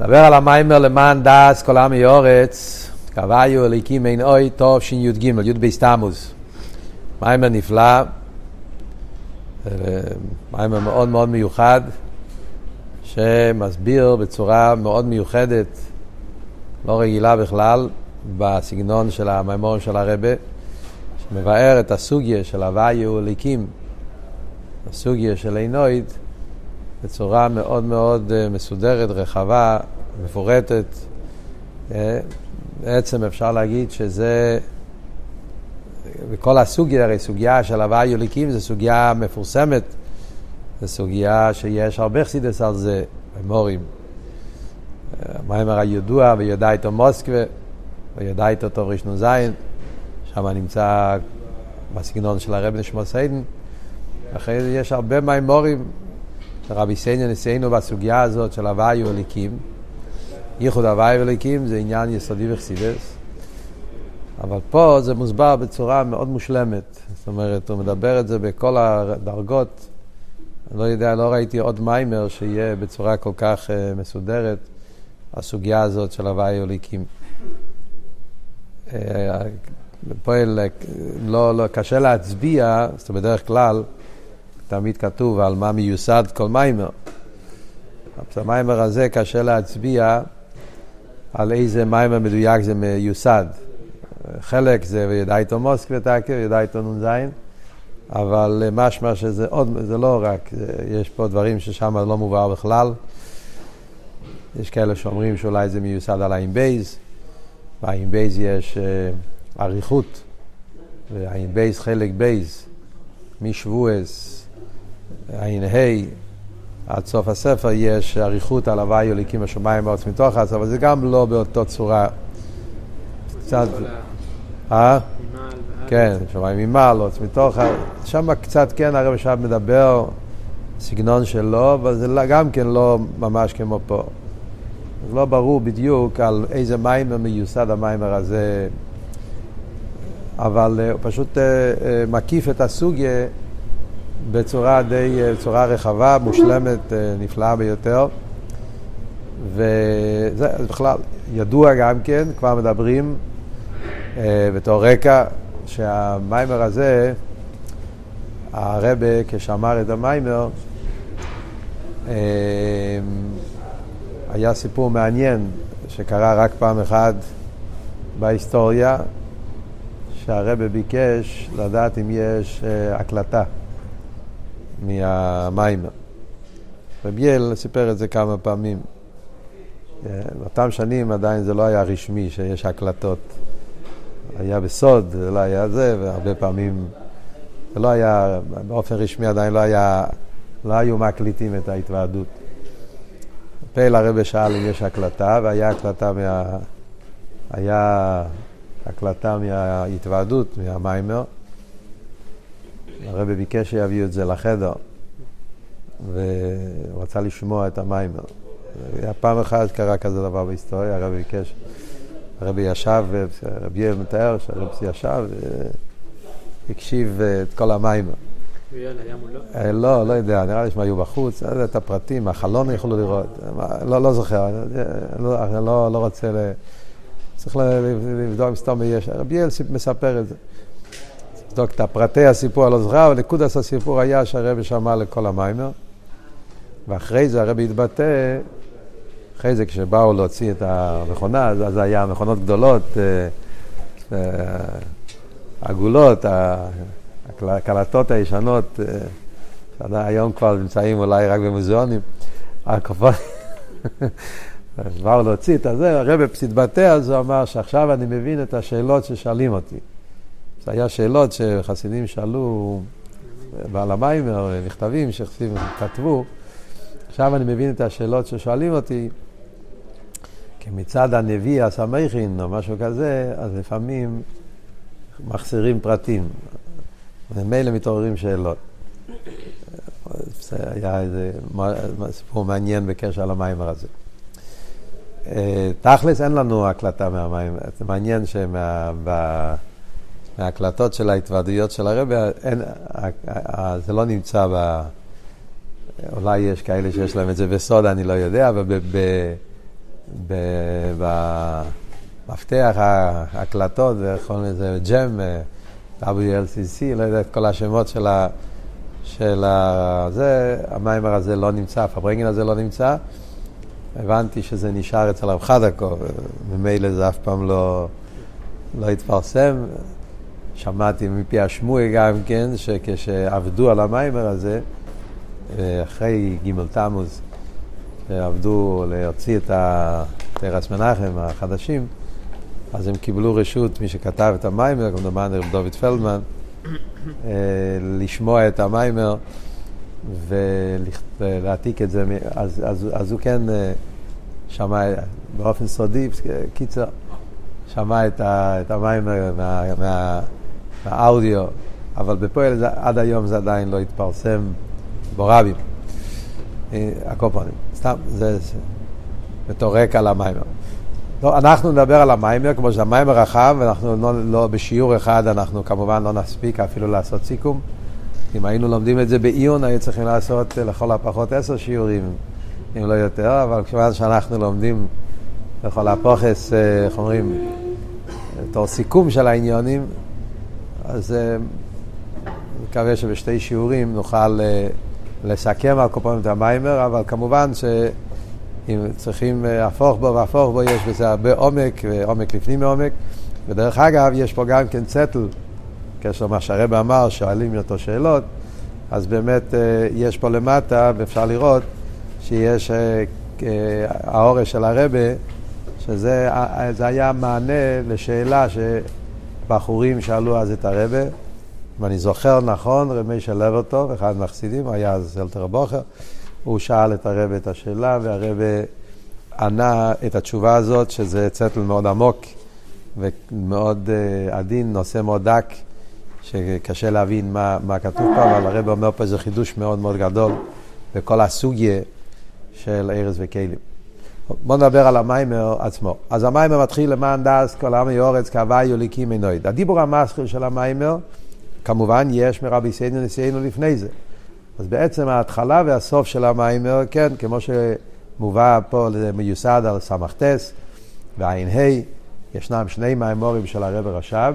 נדבר על המיימר למען דס כל עמי אורץ, קוויו אליקים אין אוי טוב שי"ג, י"ב תמוז. מיימר נפלא, מיימר מאוד מאוד מיוחד, שמסביר בצורה מאוד מיוחדת, לא רגילה בכלל, בסגנון של המיימורים של הרבה, שמבאר את הסוגיה של הוויו אליקים, הסוגיה של עינויד, בצורה מאוד מאוד אה, מסודרת, רחבה, מפורטת. אה, בעצם אפשר להגיד שזה, וכל הסוגיה, הרי סוגיה של הוואי יוליקים זו סוגיה מפורסמת, זו סוגיה שיש הרבה חסידס על זה, במורים. המיימר הידוע, וידע איתו מוסקבה, וידע איתו טוב ראשון זין, שם נמצא בסגנון של הרב נשמע סיידן. אחרי זה יש הרבה מיימורים רבי סניה נשיאנו בסוגיה הזאת של הוואי וליקים. ייחוד הוואי וליקים זה עניין יסודי וחסידס. אבל פה זה מוסבר בצורה מאוד מושלמת. זאת אומרת, הוא מדבר את זה בכל הדרגות. אני לא יודע, לא ראיתי עוד מיימר שיהיה בצורה כל כך uh, מסודרת הסוגיה הזאת של הוואי וליקים. Uh, פועל, לא, לא, קשה להצביע, זאת אומרת, בדרך כלל, תמיד כתוב על מה מיוסד כל מיימר. המיימר הזה קשה להצביע על איזה מיימר מדויק זה מיוסד. חלק זה וידע איתו מוסק ותקר, וידע איתו נ"ז, אבל משמע שזה עוד, זה לא רק, יש פה דברים ששם לא מובהר בכלל. יש כאלה שאומרים שאולי זה מיוסד על העין בייז, בעין בייז יש uh, אריכות, ועין בייז חלק בייז, משבועס, ע"ה עד סוף הספר יש אריכות על הוואי הליקים השמיים בארץ מתוך אז, אבל זה גם לא באותו צורה. קצת... אה? כן, שמיים ממעל, ארץ מתוך, שם קצת כן הרב שם מדבר סגנון שלו, אבל זה גם כן לא ממש כמו פה. לא ברור בדיוק על איזה מיימר מיוסד המיימר הזה, אבל הוא פשוט מקיף את הסוגיה בצורה די, בצורה רחבה, מושלמת, אה, נפלאה ביותר. וזה בכלל ידוע גם כן, כבר מדברים אה, בתור רקע, שהמיימר הזה, הרבה כשאמר את המיימר, אה, היה סיפור מעניין שקרה רק פעם אחת בהיסטוריה, שהרבה ביקש לדעת אם יש הקלטה. מהמיימר. רביאל סיפר את זה כמה פעמים. באותם שנים עדיין זה לא היה רשמי שיש הקלטות. היה בסוד, זה לא היה זה, והרבה פעמים זה לא היה, באופן רשמי עדיין לא היה, לא היו מקליטים את ההתוועדות. פייל הרבה שאל אם יש הקלטה, והיה הקלטה מה... היה הקלטה מההתוועדות, מהמיימר. הרבי ביקש שיביאו את זה לחדר, והוא רצה לשמוע את המיימר. פעם אחת קרה כזה דבר בהיסטוריה, הרבי ביקש, הרבי ישב, רבי יאיר מתאר שהרבי ישב והקשיב את כל המיימר. אה, לא, לא יודע, נראה לי שהם היו בחוץ, לא יודע את הפרטים, החלון יכולו לראות, לא, לא זוכר, אני לא, לא רוצה, צריך לבדוק מסתום יש, רבי יאיר מספר את זה. לבדוק את הפרטי הסיפור, אני לא זוכר, אבל נקודת הסיפור היה שהרבי שמע לכל המיימר, ואחרי זה הרבי התבטא, אחרי זה כשבאו להוציא את המכונה, אז זה היה מכונות גדולות, אה, אה, עגולות, הקלטות הישנות, אה, היום כבר נמצאים אולי רק במוזיאונים, באו להוציא את הזה, הרבי התבטא, אז הוא אמר שעכשיו אני מבין את השאלות ששואלים אותי. זה היה שאלות שחסידים שאלו בעל המיימר, מכתבים שחסידים כתבו. עכשיו אני מבין את השאלות ששואלים אותי, כי מצד הנביא הסמכין או משהו כזה, אז לפעמים מחסירים פרטים. וממילא מתעוררים שאלות. זה היה איזה סיפור מעניין בקשר למיימר הזה. אה, תכלס אין לנו הקלטה מהמים, זה מעניין שמה... מההקלטות של ההתוועדויות של הרבי, אין, זה לא נמצא ב... אולי יש כאלה שיש להם את זה בסוד, אני לא יודע, אבל במפתח ההקלטות, איך קוראים לזה, ג'ם, WLCC, לא יודע את כל השמות של ה... של ה... זה, המיימר הזה לא נמצא, הפברנגן הזה לא נמצא. הבנתי שזה נשאר אצל רב חדקו, וממילא זה אף פעם לא, לא התפרסם. שמעתי מפי השמואל גם כן, שכשעבדו על המיימר הזה, אחרי ג' תמוז, שעבדו להוציא את הטרס מנחם החדשים, אז הם קיבלו רשות, מי שכתב את המיימר, כמובן רב דוד פלדמן, אה, לשמוע את המיימר ולהעתיק את זה, אז, אז, אז הוא כן אה, שמע באופן סודי, קיצר, שמע את, ה, את המיימר מה, מה, מהאודיו, אבל בפועל זה, עד היום זה עדיין לא התפרסם בורבים. אה, הקופונים, סתם, זה, בתור רקע למיימר. לא, אנחנו נדבר על המיימר, כמו שהמיימר רחב, ואנחנו לא, לא בשיעור אחד, אנחנו כמובן לא נספיק אפילו לעשות סיכום. אם היינו לומדים את זה בעיון, היו צריכים לעשות לכל הפחות עשר שיעורים, אם לא יותר, אבל כיוון שאנחנו לומדים לכל הפוחס, אה, איך אומרים, בתור סיכום של העניונים, אז אני אה, מקווה שבשתי שיעורים נוכל אה, לסכם על כל פעם את המיימר, אבל כמובן ש... אם צריכים אה, הפוך בו והפוך בו, יש בזה הרבה עומק, ועומק לפנים מעומק. ודרך אגב, יש פה גם כן צטל, קשר למה שהרבא אמר, שואלים אותו שאלות, אז באמת יש פה למטה, ואפשר לראות שיש האורש של הרבה, שזה היה מענה לשאלה שבחורים שאלו אז את הרבה, אם אני זוכר נכון, רמי לברטוב, אחד מהחסידים, היה אז אלתר בוכר. הוא שאל את הרב את השאלה, והרב ענה את התשובה הזאת, שזה צטל מאוד עמוק ומאוד uh, עדין, נושא מאוד דק, שקשה להבין מה, מה כתוב פה, אבל הרב אומר פה איזה חידוש מאוד מאוד גדול בכל הסוגיה של ארז וכלים. בואו נדבר על המיימר עצמו. אז המיימר מתחיל למען דס כל העם יורץ כהווי יוליקים מנויד. הדיבור המסחיר של המיימר, כמובן יש מרבי סיינו נשיאנו לפני זה. אז בעצם ההתחלה והסוף של המיימר, כן, כמו שמובא פה, מיוסד על סמ"טס וע"ה, ישנם שני מיימורים של הרב רש"ב,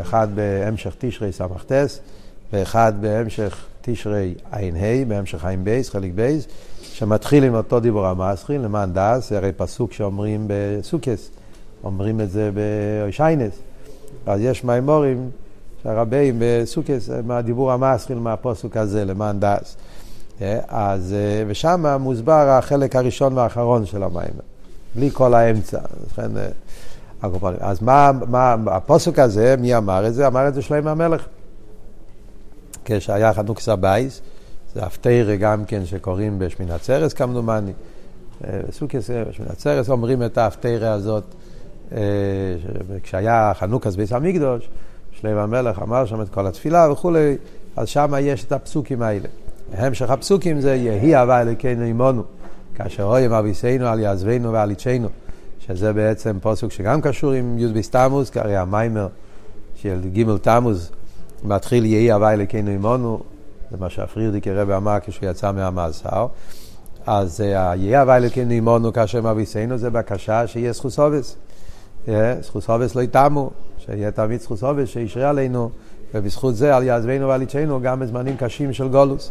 אחד בהמשך תשרי סמ"טס ואחד בהמשך תשרי ע"ה, בהמשך ע"ב, חלק בייס, שמתחיל עם אותו דיבור המסחין, למען דס, זה הרי פסוק שאומרים בסוכס, אומרים את זה באוישיינס. אז יש מיימורים שהרבים בסוכס, מהדיבור המסחיל מהפוסוק הזה, למען דס. אה, אז, אה, ושם מוסבר החלק הראשון והאחרון של המים, בלי כל האמצע. אה, אז מה, מה הפוסוק הזה, מי אמר את זה? אמר את זה שלמה המלך. כשהיה חנוכס הבייס, זה הפטרה גם כן שקוראים בשמינת סרס כמדומני. בסוכס, בשמינת סרס אומרים את ההפטרה הזאת, כשהיה חנוכס ביס המקדוש. שלמה המלך אמר שם את כל התפילה וכולי, אז שם יש את הפסוקים האלה. המשך הפסוקים זה יהי הווה אלוקינו עמנו, כאשר רואים אביסנו על יעזבנו ועל יצ'נו, שזה בעצם פסוק שגם קשור עם י' כי הרי המיימר של ג' תמוז מתחיל יהי הווה אלוקינו עמנו, זה מה שהפרירדיק הרבה אמר כשהוא יצא מהמאסר. אז יהי הווה אלוקינו עמנו כאשר אביסנו זה בקשה שיהיה זכוס אובס. זכוס אובס לא יתמו, שיהיה תמיד זכוס עובד שישרה עלינו, ובזכות זה על יעזבנו ועל יצאנו גם בזמנים קשים של גולוס.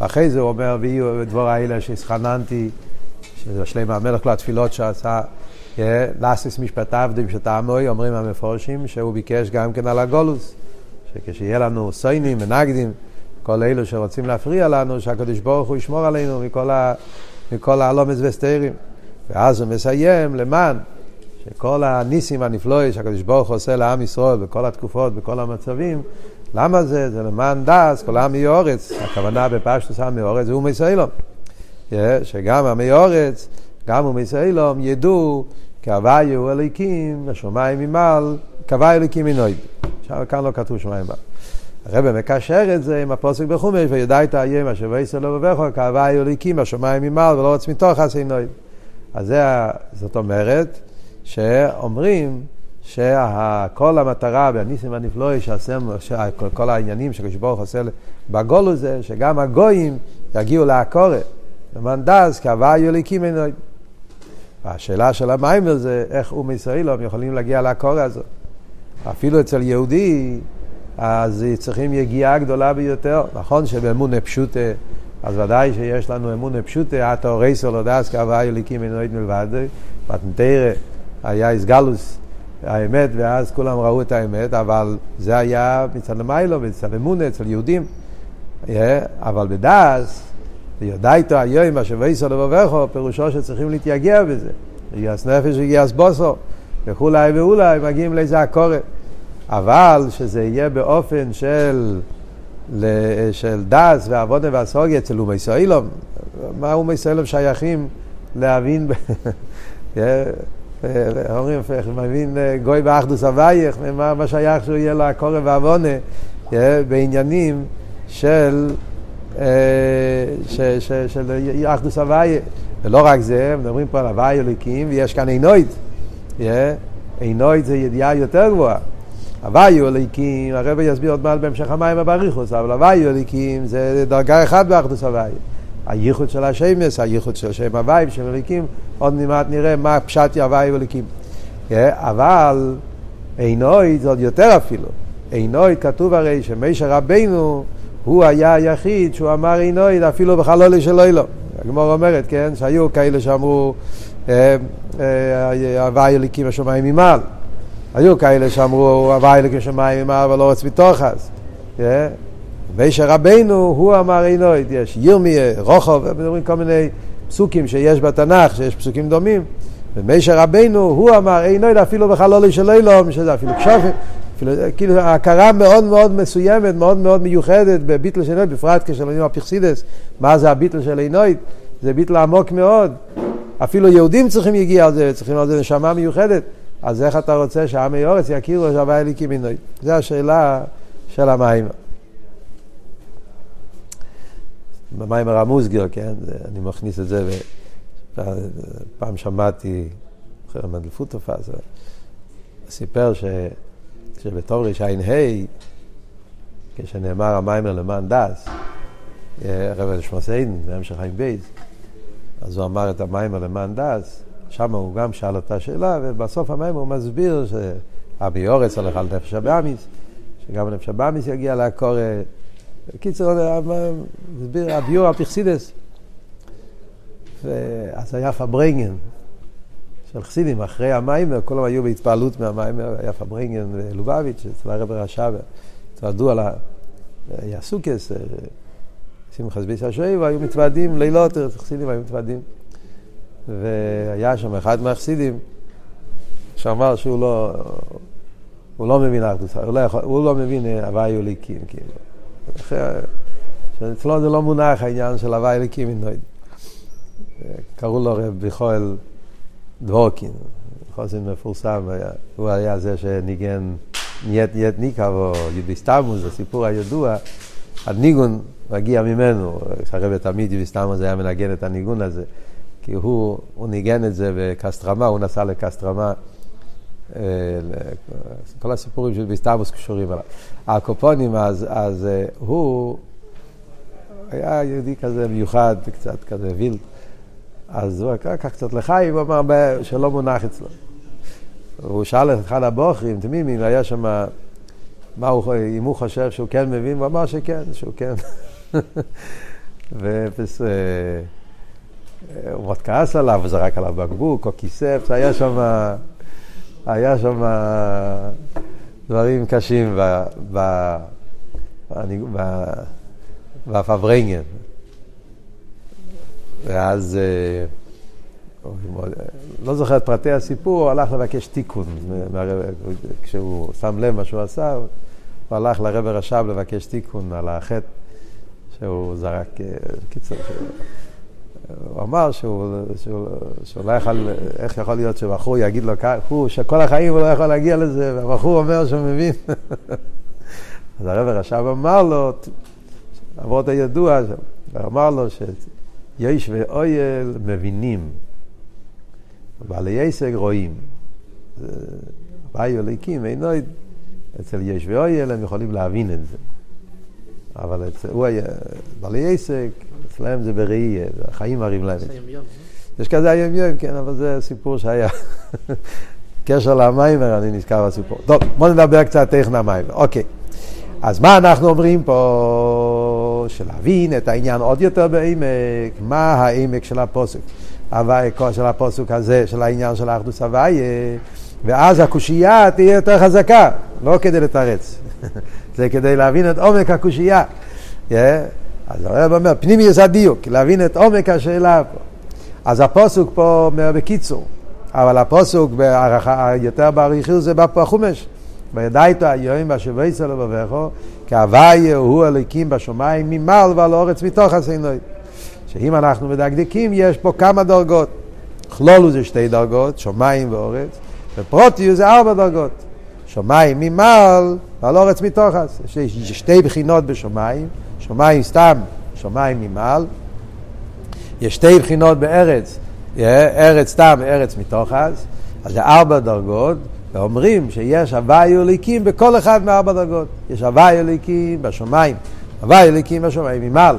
ואחרי זה הוא אומר, ויהיו דבור האלה שהסחננתי, שזה שלם המלך כל התפילות שעשה, לאסיס משפט עבדים שטעמוי, אומרים המפורשים, שהוא ביקש גם כן על הגולוס, שכשיהיה לנו סוינים ונגדים, כל אלו שרוצים להפריע לנו, שהקדוש ברוך הוא ישמור עלינו מכל, ה, מכל הלומץ וסתירים. ואז הוא מסיים למען שכל הניסים והנפלואים שהקדוש ברוך הוא עושה לעם ישראל בכל התקופות, בכל המצבים, למה זה? זה למען דס, כל עמי אורץ, הכוונה בפשטוס עמי אורץ זה אומי סיילום. שגם עמי אורץ, גם סיילום, ידעו כהוויו אליקים, השמיים ממעל, כהוויו אליקים מנויד. עכשיו כאן לא כתוב שמיים ממעל. הרב מקשר את זה עם הפוסק בחומש, וידע את האיים אשר ויסר לו ובכו, כהוויו אליקים, השמיים ממעל, ולא רץ מתוך עשי נויד. אז זה, זאת אומרת, שאומרים שכל המטרה והניסים והנפלואי שעשם, כל העניינים שקדוש ברוך עושה בגולו זה שגם הגויים יגיעו לעקורת. למען דס כהווה יוליקים עינוי. השאלה של המיימר זה איך אומי ישראלום יכולים להגיע לקור הזאת. אפילו אצל יהודי, אז צריכים יגיעה גדולה ביותר. נכון שבאמונה פשוטה, אז ודאי שיש לנו אמונה פשוטה, עתה הורי סולודס כאווה אליקים אינו עד מלבד, מתנתרא היה איסגלוס האמת, ואז כולם ראו את האמת, אבל זה היה מצד למיילו, מצד אמונה, אצל יהודים. אבל בדס, ויודע איתו היום, מה שבייסו לבובכו, פירושו שצריכים להתייגע בזה. יגייס נפש ויגייס בוסו, וכולי ואולי מגיעים לאיזה הקורא. אבל שזה יהיה באופן של, של דס ועבודה והסוגיה אצל אומי סוילום, מה אומי סוילום שייכים להבין, אומרים, מבין גוי באחדוס אבייך, מה שייך שהוא יהיה לו הקורא ועוונה בעניינים של, של אחדוס אבייך. ולא רק זה, מדברים פה על הוואי אלוקים, ויש כאן עינוית. עינוית זה ידיעה יותר גבוהה. הוואי אלוקים, הרב יסביר עוד מעט בהמשך המים הבריחוס, אבל הוואי אלוקים זה דרגה אחת באחדוס הוואי. הייחוד של השמש, הייחוד של שם הוואי, של אלוקים, עוד מעט נראה מה פשט הוואי אלוקים. אבל עינוית זה עוד יותר אפילו. עינוית כתוב הרי שמשה רבנו הוא היה היחיד שהוא אמר עינוית אפילו בחלולה של אילום. הגמור אומרת, כן, שהיו כאלה שאמרו אה, אה, הוואי אליקים השמיים ממעל. היו כאלה שאמרו הוואי אליקים השמיים ממעל ולא רץ בתוכס. ויש רבנו, הוא אמר עינוית, יש ירמיה, רוחוב, מדברים כל מיני פסוקים שיש בתנ"ך, שיש פסוקים דומים. ומישר רבנו, הוא אמר עינוית אפילו בחלולה של אילום, שזה אפילו קשופים. כאילו הכרה מאוד מאוד מסוימת, מאוד מאוד מיוחדת בביטל של עינוית, בפרט כשלומדים הפרסידס, מה זה הביטל של עינוית, זה ביטל עמוק מאוד. אפילו יהודים צריכים להגיע על זה, צריכים על זה נשמה מיוחדת. אז איך אתה רוצה שעמי אורץ יכירו שהווה אליקים עינוית? זו השאלה של המים. במיימר המוסגר, כן, אני מכניס את זה, פעם שמעתי, אחרי מנדלפוטופה, סיפר ש... שבתור רע"ה, כשנאמר המיימר למען דס, הרב אלשמוסיין, בהמשך חיים בייז, אז הוא אמר את המיימר למען דס, שם הוא גם שאל אותה שאלה, ובסוף המיימר הוא מסביר שאבי אורץ הולך על נפש הבאמיס, שגם נפש הבאמיס יגיע לעקור... בקיצור, מסביר הביור הפרסידס. אז היה פברנגן, של חסידים, אחרי המיימר, כולם היו בהתפעלות מהמיימר, היה פברינגן ולובביץ', אצל הרב רש"ב, התוועדו על ה... היה סוכס, אה, שמחה סביס השואי, והיו מתוועדים לילות, חסידים היו מתוועדים. והיה שם אחד מהחסידים שאמר שהוא לא, הוא לא מבין אחדות, הוא, לא הוא לא מבין הוואי אליקים, כאילו. אצלו זה לא מונח העניין של הוואי אליקים, קראו לו רב ביכואל דבורקין, חוסן מפורסם, הוא היה זה שניגן נייט נייט ניקה או יוביסטמוס, הסיפור הידוע, הניגון מגיע ממנו, הרב תמיד יוביסטמוס היה מנגן את הניגון הזה, כי הוא, הוא ניגן את זה בקסטרמה, הוא נסע לקסטרמה, אה, כל הסיפורים של יוביסטמוס קשורים אליו. הקופונים, אז, אז אה, הוא היה יהודי כזה מיוחד, קצת כזה וילד. אז הוא לקח קצת לחיים, הוא אמר שלא מונח אצלו. הוא שאל את אחד הבוכרים, תמימים, היה שם, מה הוא, אם הוא חושב שהוא כן מבין, הוא אמר שכן, שהוא כן. ואפס, אה, הוא מאוד כעס עליו, הוא זרק עליו בקבוק או כיסא, היה שם, היה שם דברים קשים בפברנגן. ואז, אה, לא זוכר את פרטי הסיפור, הוא הלך לבקש תיקון. כשהוא שם לב מה שהוא עשה, הוא הלך לרב רש"ב לבקש תיקון על החטא שהוא זרק, אה, קיצור, הוא אמר שהוא, שהוא, שהוא לא יכול, איך יכול להיות שבחור יגיד לו, הוא, שכל החיים הוא לא יכול להגיע לזה, והבחור אומר שהוא מבין. אז הרב רש"ב אמר לו, אבות הידוע, אמר לו יש ואויל מבינים, בעלי הישג רואים. בעי אליקים, אינו, אצל יש ואויל הם יכולים להבין את זה. אבל אצל הוא היה, בעלי עסק, אצלם זה בראייה, החיים מראים להם את זה. יש כזה היום יום, כן, אבל זה סיפור שהיה. קשר למיימר, אני נזכר בסיפור. טוב, בוא נדבר קצת איך המיימר. אוקיי. אז מה אנחנו אומרים פה? שלהבין את העניין עוד יותר בעמק, מה העמק של הפוסק, הוואי של הפוסק הזה, של העניין של האחדוס הוויה, ואז הקושייה תהיה יותר חזקה, לא כדי לתרץ, זה כדי להבין את עומק הקושייה. Yeah. אז הרב אומר, פנימיוס הדיוק, להבין את עומק השאלה פה. אז הפוסוק פה אומר בקיצור, אבל הפוסוק יותר באריכות זה בחומש. וידעת היום בשבי סלו בבכו, כהוויה הוא הליקים בשמיים ממעל ועל אורץ מתוך הסינוי. שאם אנחנו מדקדקים, יש פה כמה דרגות. כלולו זה שתי דרגות, שמיים ואורץ, ופרוטיו זה ארבע דרגות. שמיים ממעל ועל אורץ מתוך מתוכס. יש שתי בחינות בשמיים, שמיים סתם, שמיים ממעל. יש שתי בחינות בארץ, ארץ סתם, ארץ מתוך אז. אז זה ארבע דרגות, ואומרים שיש הוואי אליקים בכל אחד מארבע דרגות. יש הוואי אליקים בשמיים, הוואי אליקים בשמיים ממעל,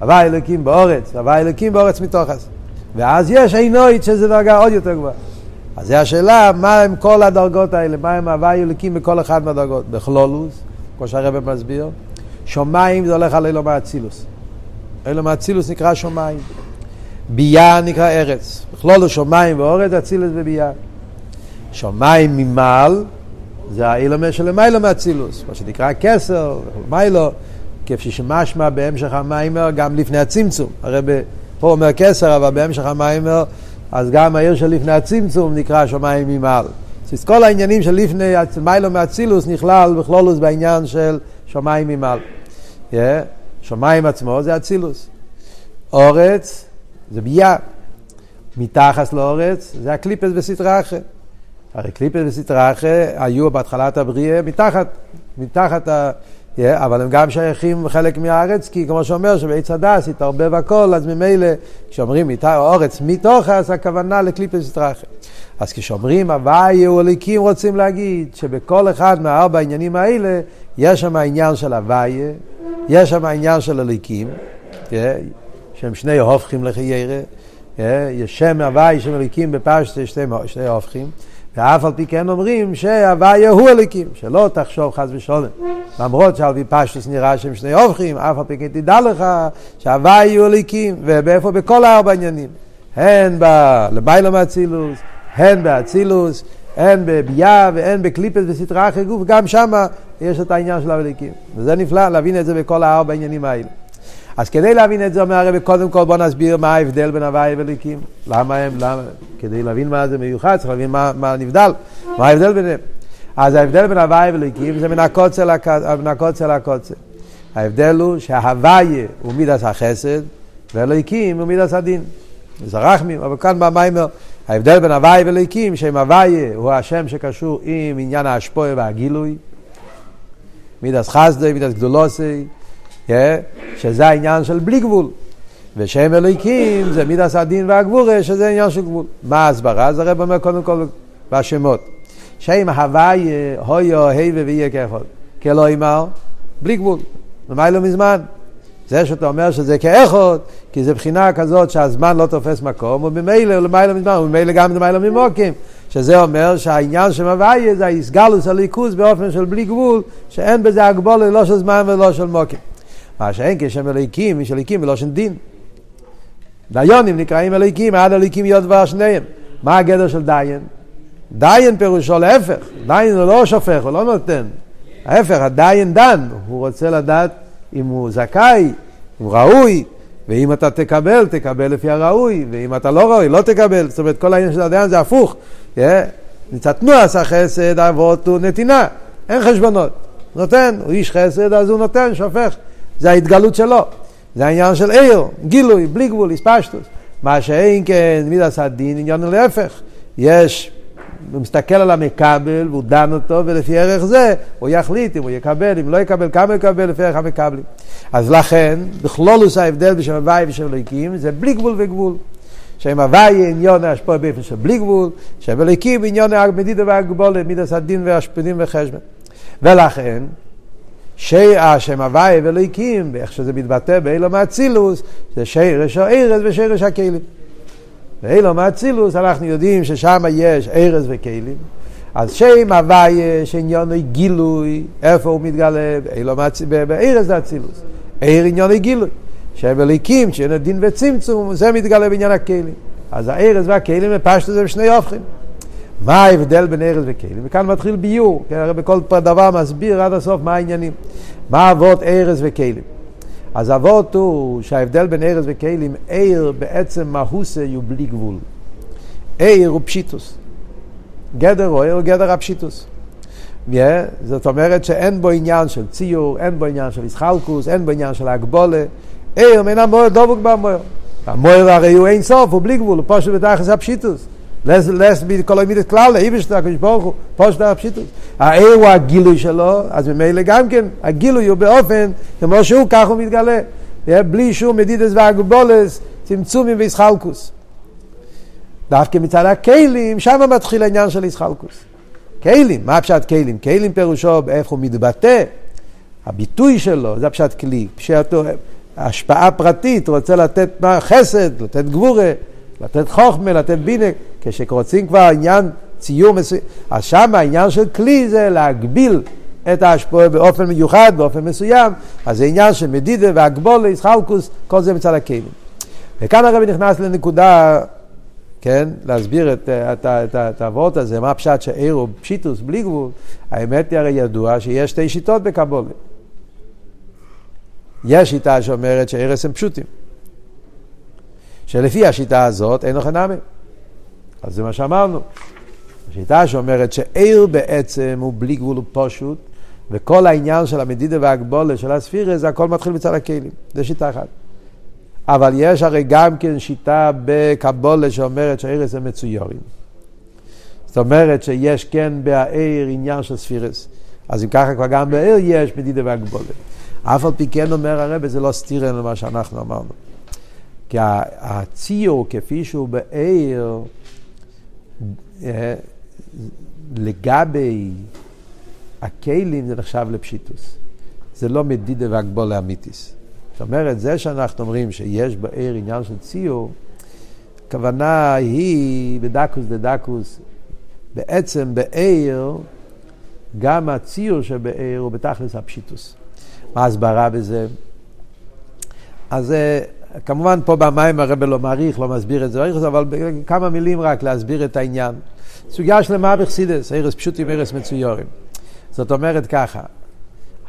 הוואי אליקים באורץ, הוואי אליקים באורץ מתוכס. ואז יש עינוית שזה דרגה עוד יותר גבוהה. אז זו השאלה, מה הם כל הדרגות האלה, מה הם הוואי אליקים בכל אחד מהדרגות. בכלולוס, כמו שהרבא מסביר, שמיים זה הולך על אילו מאצילוס. אילו מאצילוס נקרא שמיים. ביה נקרא ארץ. בכלולוס שמיים ואורץ, אצילוס וביה. שמיים ממעל, זה האילומה של מיילו מאצילוס, מה שנקרא כסר, מיילו, כפי שמשמע בהמשך המיימר גם לפני הצמצום. הרי פה אומר כסר, אבל בהמשך המיימר, אז גם העיר של לפני הצמצום נקרא שמיים ממעל. אז כל העניינים של לפני מיילו מאצילוס נכלל בכלולוס בעניין של שמיים ממעל. Yeah, שמיים עצמו זה אצילוס. אורץ זה ביה. מתחת לאורץ זה הקליפס אחרת. הרי קליפס וסטראחה היו בהתחלת הבריאה מתחת, מתחת ה... Yeah, אבל הם גם שייכים חלק מהארץ, כי כמו שאומר שבעץ הדס התערבב הכל, אז ממילא כשאומרים אורץ מתוך, אז הכוונה לקליפס וסטראחה. אז כשאומרים הוואי אליקים רוצים להגיד שבכל אחד מהארבע העניינים האלה יש שם העניין של הוואי, יש שם העניין של אליקים, yeah, שהם שני הופכים לחיירה, יש שם הוואי של אליקים בפשטה שני, שני הופכים. ואף על פי כן אומרים שהוויה הוא אליקים, שלא תחשוב חס ושלום. למרות שעל פי פשטוס נראה שהם שני הופכים, אף על פי כן תדע לך שהוויה הוא אליקים, ובאיפה? בכל הארבע עניינים. הן לביילום מאצילוס, הן באצילוס, הן בביאה והן בקליפס וסטרה אחרי גוף, גם שם יש את העניין של האליקים. וזה נפלא להבין את זה בכל הארבע עניינים האלה. אז כדי להבין את זה אומר הרב, קודם כל בוא נסביר מה ההבדל בין הוואי וליקים. למה הם, למה, כדי להבין מה זה מיוחד, צריך להבין מה, מה נבדל, מה ההבדל ביניהם. אז ההבדל בין הוואי וליקים זה מן הקוצר לקוצר. ההבדל הוא שההוואי הוא מידס החסד, ואליקים הוא מידס הדין. זה רחמים, אבל כאן במיימר, ההבדל בין הוואי וליקים, שהם הוואי הוא השם שקשור עם עניין ההשפועה והגילוי. מידס חסדי, מידס גדולוסי, שזה העניין של בלי גבול. ושם אלוהיקים זה מידס הדין והגבורה, שזה עניין של גבול. מה ההסברה? אז הרב אומר קודם כל בשמות. שם הוואי, הויו, היבה ויהיה כאחד. כלא אמר, בלי גבול. ומה לא מזמן? זה שאתה אומר שזה כאחד, כי זה בחינה כזאת שהזמן לא תופס מקום, וממילא למעלה מזמן, וממילא גם למעלה ממוקים. שזה אומר שהעניין של הוויה זה האיסגלוס הליכוז באופן של בלי גבול, שאין בזה הגבולה לא של זמן ולא של מוקים. מה שאין כשם אליקים, יש אליקים בלושן דין. דיונים נקראים אליקים, עד אליקים יוד דבר שניהם. מה הגדר של דיין? דיין פירושו להפך, דיין הוא לא שופך, הוא לא נותן. ההפך, הדיין דן, הוא רוצה לדעת אם הוא זכאי, הוא ראוי, ואם אתה תקבל, תקבל לפי הראוי, ואם אתה לא ראוי, לא תקבל. זאת אומרת, כל העניין של הדיין זה הפוך. נצתנו עשה חסד, אבות ונתינה, אין חשבונות. נותן, הוא איש חסד, אז הוא נותן, שופך. זה ההתגלות שלו. זה העניין של עיר, גילוי, בלי גבול, הספשטוס. מה שאין כן, מידס הדין, עניין להפך. יש, הוא מסתכל על המקבל והוא דן אותו, ולפי ערך זה הוא יחליט אם הוא יקבל, אם לא יקבל, כמה יקבל, לפי ערך המקבלים. אז לכן, בכלולוס ההבדל בשם הוואי ושם אלוהיקים, זה בלי גבול וגבול. שם הוואי עניון ההשפוע באופן של בלי גבול, שם אלוהיקים עניון המדידה והגבולת, מידס הדין והשפנים וחשבון. ולכן, שהשם הוואי ואלוהיקים, ואיך שזה מתבטא באילו מאצילוס, זה שירש הארז ושירש הכלים. ואילום האצילוס, אנחנו יודעים ששם יש ארז וכלים. אז שם הוויה שעניונו גילוי, איפה הוא מתגלה? בארז האצילוס. עיר עניונו גילוי. שם אליקים, שאין דין וצמצום, זה מתגלה בעניין הכלים. אז הארז והכלים בפשטו זה בשני הופכים. מה ההבדל בין ארז וכלים? וכאן מתחיל ביור, כי הרי בכל דבר מסביר עד הסוף מה העניינים. מה אבות ארז וכלים? אז אבות הוא שההבדל בין ארז וכלים, עיר בעצם מהוסי הוא בלי גבול. עיר הוא פשיטוס. גדר או עיר הוא גדר הפשיטוס. Yeah, זאת אומרת שאין בו עניין של ציור, אין בו עניין של ישחלקוס, אין בו עניין של הגבולה. עיר מן המוער דבוק במוער. המוער הרי הוא אין סוף, הוא בלי גבול, הוא פשוט בתחס הפשיטוס. לס כל המידת כלל, לאיבשת הקדוש ברוך הוא, פושט הפשיטוס. העיר הוא הגילוי שלו, אז ממילא גם כן, הגילוי הוא באופן, כמו שהוא, כך הוא מתגלה. בלי שום מדידס והגבולס, צמצומים וישחלקוס. דווקא מצד הכלים, שם מתחיל העניין של ישחלקוס. כלים, מה פשט כלים? כלים פירושו באיפה הוא מתבטא, הביטוי שלו, זה פשט כלי. פשטו, השפעה פרטית, רוצה לתת חסד, לתת גבורה, לתת חוכמה, לתת בינה, כשרוצים כבר עניין ציור מסוים, אז שם העניין של כלי זה להגביל את ההשפעה באופן מיוחד, באופן מסוים, אז זה עניין של מדידה והגבולה, ישחלקוס, כל זה מצד הכלים. וכאן הרבי נכנס לנקודה, כן, להסביר את, את, את, את העבוד הזה, מה הפשט שעיר הוא פשיטוס בלי גבול, האמת היא הרי ידוע שיש שתי שיטות בקבולה. יש שיטה שאומרת שערס הם פשוטים. שלפי השיטה הזאת אין לכם נמי. אז זה מה שאמרנו. השיטה שאומרת שעיר בעצם הוא בלי גבול ופשוט, וכל העניין של המדידה והגבולה של הספירה, זה הכל מתחיל מצד הכלים. זה שיטה אחת. אבל יש הרי גם כן שיטה בקבולה שאומרת שהעיר זה מצויורים. זאת אומרת שיש כן בעיר עניין של ספירס. אז אם ככה כבר גם בעיר יש מדידה והגבולה. אף על פי כן אומר הרב, זה לא סתירה למה שאנחנו אמרנו. כי הציור כפי שהוא בעיר, אה, לגבי הכלים זה נחשב לפשיטוס. זה לא מדידה והגבול לאמיתיס. זאת אומרת, זה שאנחנו אומרים שיש בעיר עניין של ציור, הכוונה היא בדקוס דדקוס, בעצם בעיר, גם הציור שבעיר הוא בתכלס הפשיטוס. מה ההסברה בזה? אז אה, כמובן פה במים הרב לא מעריך, לא מסביר את זה, אבל כמה מילים רק להסביר את העניין. סוגיה שלמה בחסידס, ארס פשוטים, ארס מצויורים. זאת אומרת ככה,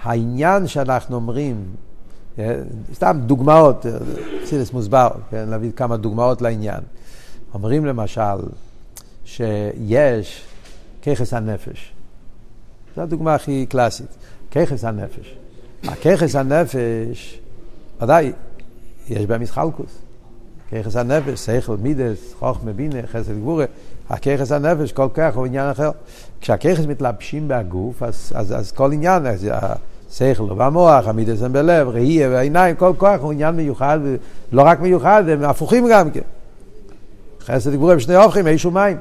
העניין שאנחנו אומרים, אה, סתם דוגמאות, חסידס מוסבר, כן, להביא כמה דוגמאות לעניין. אומרים למשל שיש ככס הנפש. זו הדוגמה הכי קלאסית, ככס הנפש. הככס הנפש, ודאי, יש בהם מסחלקוס. ככס הנפש, שכל, מידס, חוכמה, בינה, חסד גבורה. הככס הנפש, כל כך הוא עניין אחר. כשהככס מתלבשים בהגוף, אז, אז, אז כל עניין, אז השכל והמוח, המידס הם בלב, ראייה והעיניים, כל כוח הוא עניין מיוחד, ולא רק מיוחד, הם הפוכים גם כן. חסד גבורה הם שני אופכים, איש ומים.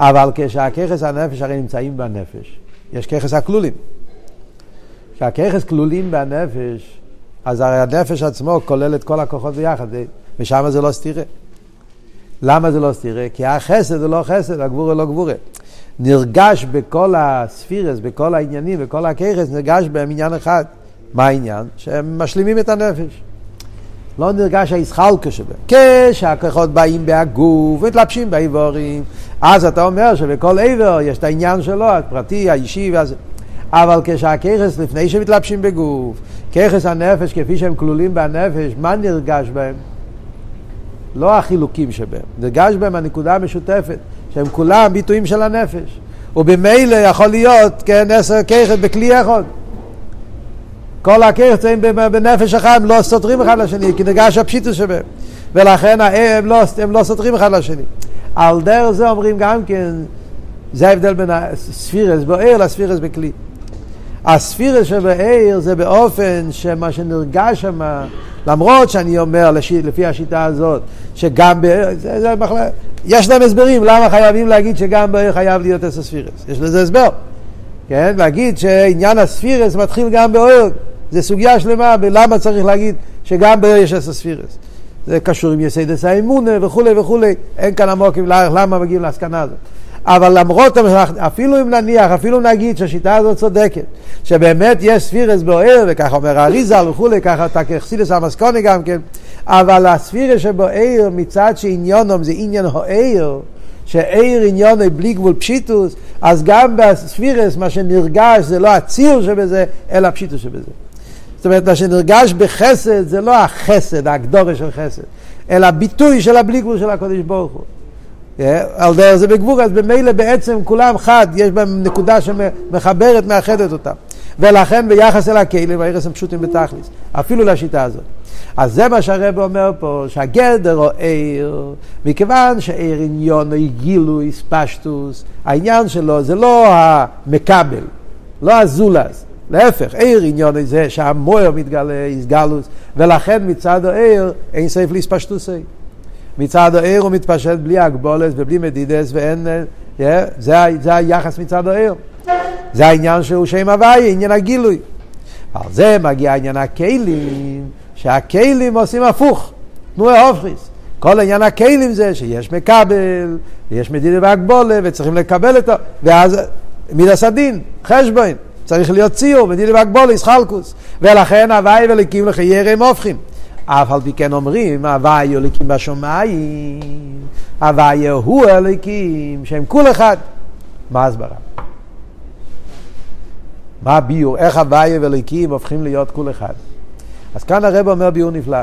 אבל כשהככס הנפש הרי נמצאים בנפש, יש ככס הכלולים. כשהככס כלולים בנפש, אז הרי הנפש עצמו כולל את כל הכוחות ביחד, ושם זה לא סתירה. למה זה לא סתירה? כי החסד זה לא חסד, הגבורה לא גבורה. נרגש בכל הספירס, בכל העניינים, בכל הככס, נרגש בהם עניין אחד. מה העניין? שהם משלימים את הנפש. לא נרגש הישחלקה שבהם. כשהכוחות באים בהגוף, מתלבשים באיבורים, אז אתה אומר שבכל איבר יש את העניין שלו, הפרטי, האישי, ואז... אבל כשהככס, לפני שמתלבשים בגוף, ככס הנפש כפי שהם כלולים בנפש, מה נרגש בהם? לא החילוקים שבהם, נרגש בהם הנקודה המשותפת, שהם כולם ביטויים של הנפש. ובמילא יכול להיות, כן, עשר ככס בכלי אחד. כל הם בנפש אחד, הם לא סותרים אחד לשני, כי נרגש הפשיטוס שבהם. ולכן הם לא, הם לא סותרים אחד לשני. על דרך זה אומרים גם כן, זה ההבדל בין הספירס בוער לספירס בכלי. הספירה שבעיר זה באופן שמה שנרגש שם, למרות שאני אומר לשיט, לפי השיטה הזאת, שגם בעיר, זה, זה מחלה, יש להם הסברים למה חייבים להגיד שגם בעיר חייב להיות עשר ספירס, יש לזה הסבר, כן? להגיד שעניין הספירס מתחיל גם בעיר, זה סוגיה שלמה, למה צריך להגיד שגם בעיר יש עשר ספירס. זה קשור עם יסיידס האמונה וכולי וכולי, אין כאן עמוקים למה מגיעים להסקנה הזאת. אבל למרות, אפילו אם נניח, אפילו נגיד שהשיטה הזאת צודקת, שבאמת יש ספירס באוהר, וככה אומר האריזל וכולי, ככה אתה כחסידס המסקוני גם כן, אבל הספירס שבאוהר מצד שעניונם זה עניין האוהר, שעיר עניוני בלי גבול פשיטוס, אז גם בספירס מה שנרגש זה לא הציר שבזה, אלא הפשיטוס שבזה. זאת אומרת, מה שנרגש בחסד זה לא החסד, ההגדורה של חסד, אלא הביטוי של הבלי גבול של הקודש ברוך הוא. על דרך זה בגבור, אז במילא בעצם כולם חד, יש בהם נקודה שמחברת, מאחדת אותם. ולכן ביחס אל הכלים, הערס הם פשוטים בתכלס, אפילו לשיטה הזאת. אז זה מה שהרב אומר פה, שהגדר או עיר, מכיוון שעיר עניון או גילוי, ספשטוס, העניין שלו זה לא המקבל, לא הזולז. להפך, עיר עניון זה שהמויר מתגלה, איסגלוס, ולכן מצד העיר אין סייף להספשטוסי. מצד העיר הוא מתפשט בלי הגבולת ובלי מדידס ואין, yeah, זה, זה היחס מצד העיר. זה העניין שהוא שם הוואי, עניין הגילוי. על זה מגיע עניין הכלים, שהכלים עושים הפוך, תנו ההופכיס. כל עניין הכלים זה שיש מקבל, ויש מדידה והגבולה, וצריכים לקבל אותו, ואז מידס הדין, חשבון, צריך להיות ציור, מדידה והגבולה, ישחלקוס. ולכן הוואי וליקים לחיירה הם הופכים. אף על פי כן אומרים, הוואי אלוקים בשמיים, הוואי הוא אלוקים, שהם כול אחד. מה הסברה? מה הביור? איך הוואי ואלוקים הופכים להיות כול אחד? אז כאן הרב אומר ביור נפלא.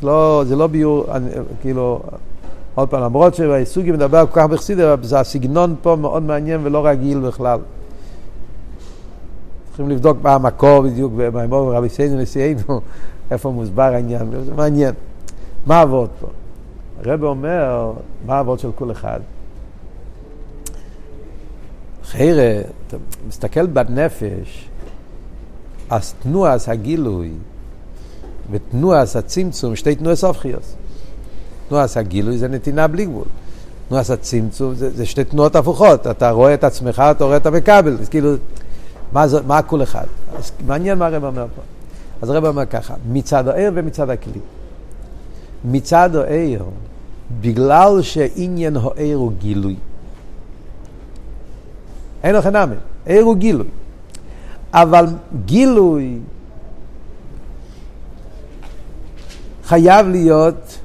זה לא, זה לא ביור, כאילו, עוד פעם, למרות שהסוגי מדבר כל כך בחסידה, זה הסגנון פה מאוד מעניין ולא רגיל בכלל. צריכים לבדוק מה המקור בדיוק, במימור רבי סיינו נשיאנו, איפה מוסבר העניין, זה מעניין. מה העבוד פה? הרב אומר, מה העבוד של כל אחד? חיירה, אתה מסתכל בנפש, אז תנועס הגילוי ותנועס הצמצום, שתי תנועס הופכיות. תנועס הגילוי זה נתינה בלי גבול. תנועס הצמצום זה, זה שתי תנועות הפוכות. אתה רואה את עצמך, אתה רואה את המכבל. אז כאילו, מה, זה, מה כל אחד? אז מעניין מה הרב אומר פה. אז הרב אומר ככה, מצד הער ומצד הכלי. מצד הער, בגלל שעניין הער הוא גילוי. אין לכם נאמן, ער הוא גילוי. אבל גילוי חייב להיות,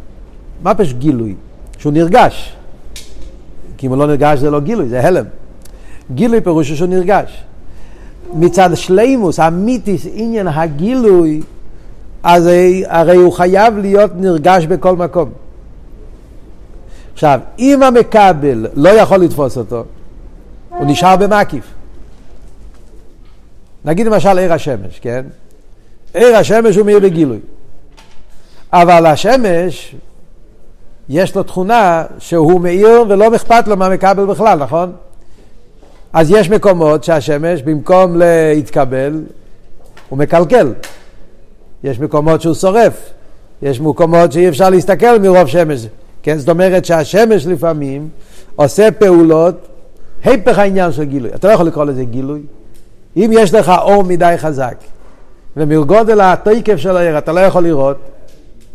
מה פשוט גילוי? שהוא נרגש. כי אם הוא לא נרגש זה לא גילוי, זה הלם. גילוי פירושו שהוא נרגש. מצד שלימוס, המיתיס, עניין הגילוי, אז הרי הוא חייב להיות נרגש בכל מקום. עכשיו, אם המקבל לא יכול לתפוס אותו, הוא נשאר במקיף. נגיד למשל עיר השמש, כן? עיר השמש הוא מאיר בגילוי. אבל השמש, יש לו תכונה שהוא מאיר ולא אכפת לו מהמקבל בכלל, נכון? אז יש מקומות שהשמש, במקום להתקבל, הוא מקלקל. יש מקומות שהוא שורף. יש מקומות שאי אפשר להסתכל מרוב שמש. כן, זאת אומרת שהשמש לפעמים עושה פעולות, היפך העניין של גילוי. אתה לא יכול לקרוא לזה גילוי. אם יש לך אור מדי חזק, ומגודל התוקף של העיר אתה לא יכול לראות,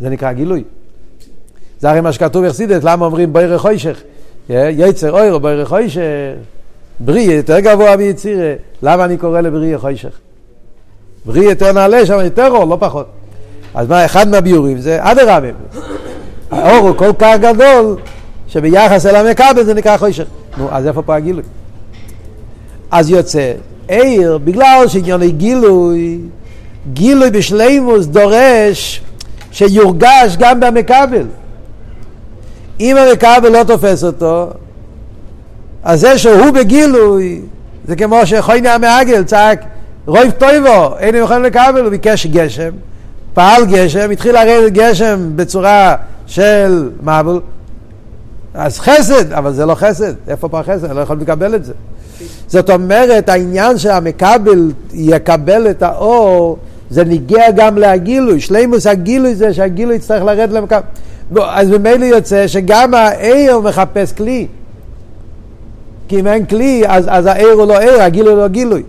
זה נקרא גילוי. זה הרי מה שכתוב בחסידת, למה אומרים בוירי חוישך? יצר אויר או בוירי חוישך? בריא יותר גבוה מיצירה, למה אני קורא לבריא חוישך? בריא יותר נעלה שם יותר אור, לא פחות. אז מה, אחד מהביורים זה אדרבה. האור הוא כל כך גדול, שביחס אל המכבל זה נקרא חוישך. נו, אז איפה פה הגילוי? אז יוצא, עיר, בגלל שענייני גילוי, גילוי בשלימוס דורש שיורגש גם במכבל. אם המכבל לא תופס אותו, אז זה שהוא בגילוי, זה כמו שחויני המעגל צעק, רויב טויבו, אין הם יכולים לקבל, הוא ביקש גשם, פעל גשם, התחיל לרדת גשם בצורה של מבול, אז חסד, אבל זה לא חסד, איפה פה החסד? אני לא יכול לקבל את זה. זאת אומרת, העניין שהמקבל יקבל את האור, זה ניגע גם להגילוי. שלימוס הגילוי זה שהגילוי יצטרך לרדת למקבל. אז ממילא יוצא שגם העיר מחפש כלי. כי אם אין כלי, אז, אז העיר הוא לא עיר, הגילוי הוא לא גילוי.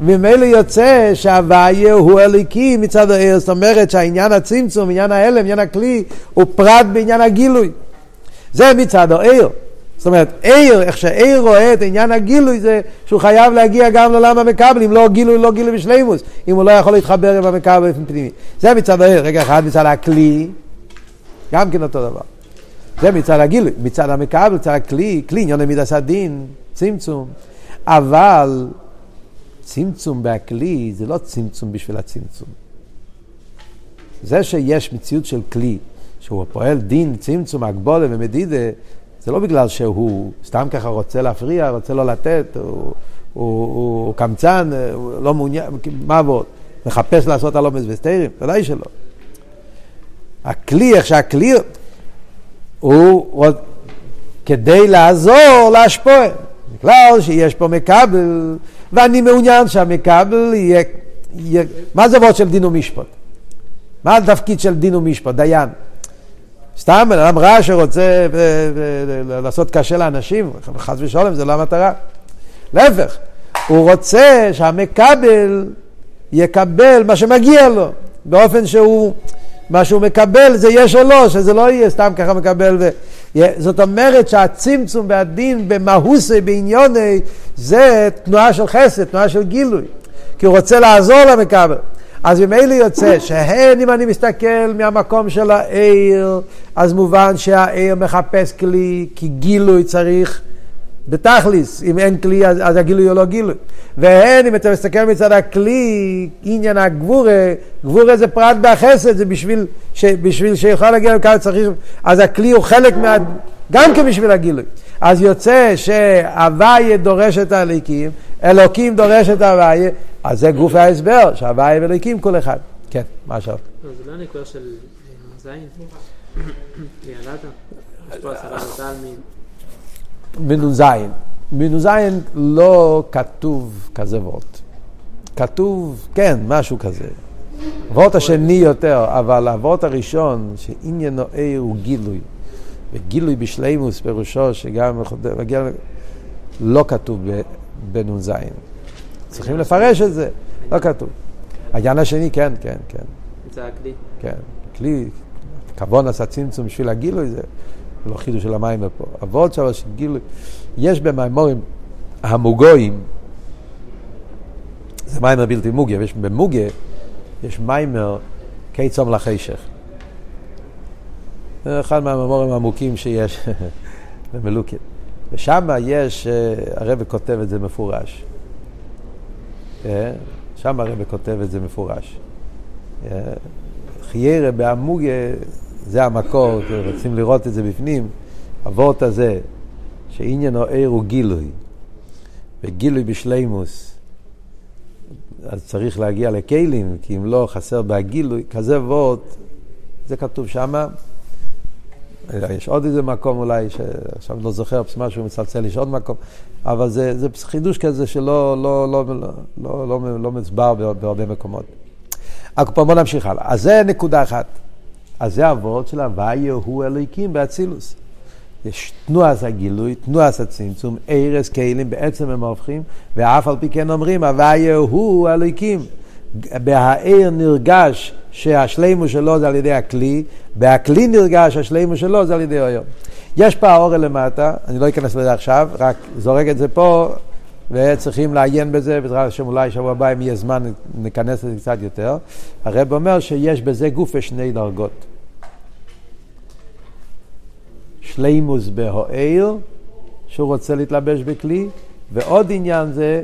וממילא יוצא שהוויה הוא אליקי מצד העיר, זאת אומרת שהעניין הצמצום, עניין ההלם, עניין הכלי, הוא פרט בעניין הגילוי. זה מצד העיר. זאת אומרת, עיר, איך שעיר רואה את עניין הגילוי זה שהוא חייב להגיע גם לעולם המקבל, אם לא גילוי, לא גילוי בשלימוס, אם הוא לא יכול להתחבר עם המקבל באופן פנימי. זה מצד העיר, רגע אחד מצד הכלי, גם כן אותו דבר. זה מצד הגילוי, מצד המקבל, מצד הכלי, כלי עניון מידס הדין, צמצום. אבל צמצום בהכלי זה לא צמצום בשביל הצמצום. זה שיש מציאות של כלי, שהוא פועל דין, צמצום, הגבולה ומדידה, זה לא בגלל שהוא סתם ככה רוצה להפריע, רוצה לא לתת, הוא, הוא, הוא, הוא קמצן, הוא לא מעוניין, מה עבוד? מחפש לעשות הלומס וסתירים? ודאי שלא. הכלי, איך שהכלי, הוא כדי לעזור להשפוע. בגלל שיש פה מקבל, ואני מעוניין שהמקבל יהיה, יהיה... מה זה עבוד של דין ומשפט? מה התפקיד של דין ומשפט? דיין. סתם בן אדם רע שרוצה לעשות קשה לאנשים, חס ושלום, זה לא המטרה. להפך, הוא רוצה שהמקבל יקבל מה שמגיע לו, באופן שהוא, מה שהוא מקבל זה יהיה שלו, שזה לא יהיה סתם ככה מקבל. ו... זאת אומרת שהצמצום והדין במהוסי, בעניוני, זה תנועה של חסד, תנועה של גילוי. כי הוא רוצה לעזור למקבל. אז ממילא יוצא שהן, אם אני מסתכל מהמקום של העיר, אז מובן שהעיר מחפש כלי, כי גילוי צריך בתכליס, אם אין כלי אז, אז הגילוי הוא לא גילוי. והן, אם אתה מסתכל מצד הכלי, עניין הגבורה, גבורה זה פרט בחסד, זה בשביל, ש, בשביל שיוכל להגיע לכאן צריך, אז הכלי הוא חלק מה... גם כן בשביל הגילוי. אז יוצא שהוויה דורש את הליקים, אלוקים דורש את ההוויה, אז זה גוף ההסבר, שהוויה ואלוקים כל אחד. כן, מה עכשיו? לא, זה לא הנקודה של זין? ירדת? יש פה עשרה תלמיד. מנ"ז. מנ"ז לא כתוב כזה וורט. כתוב, כן, משהו כזה. הוורט השני יותר, אבל הוורט הראשון, שעניינו עיר הוא גילוי. וגילוי בשלימוס פירושו שגם מגיע, לא כתוב בנ"ז. צריכים לפרש את זה, לא כתוב. העניין השני, כן, כן, כן. זה הכלי. כן, כלי, כבון עשה צמצום בשביל הגילוי, זה לא חידוש של המים פה. אבות שם של גילוי, יש במימורים המוגויים, זה מיימר בלתי מוגיה, ויש במוגיה, יש מיימר קיצום לחשך. זה אחד מהממורים העמוקים שיש במלוקים. ושם יש, אה, הרב כותב את זה מפורש. אה, שם הרב כותב את זה מפורש. אה, חיירה בעמוגיה, זה המקור, רוצים לראות את זה בפנים, הוורט הזה, שעניינו עיר הוא גילוי, וגילוי בשלימוס, אז צריך להגיע לכלים, כי אם לא חסר בהגילוי, כזה וורט, זה כתוב שמה. יש עוד איזה מקום אולי, שעכשיו לא זוכר משהו מצלצל, יש עוד מקום, אבל זה, זה חידוש כזה שלא לא, לא, לא, לא, לא, לא מצבר בהרבה מקומות. בוא נמשיך הלאה. אז זה נקודה אחת. אז זה הוורד של הוויה הוא אלוהיקים באצילוס. יש תנועת הגילוי, תנועת הצמצום, ארז כלים, בעצם הם הופכים, ואף על פי כן אומרים, הוויה הוא אלוהיקים. בהעיר נרגש שהשלימו שלו זה על ידי הכלי, בהכלי נרגש השלימו שלו זה על ידי היום. יש פה האור למטה, אני לא אכנס לזה עכשיו, רק זורק את זה פה, וצריכים לעיין בזה, בעזרת השם אולי שבוע הבא אם יהיה זמן ניכנס לזה קצת יותר. הרב אומר שיש בזה גוף ושני דרגות. שלימוס בהוער, שהוא רוצה להתלבש בכלי, ועוד עניין זה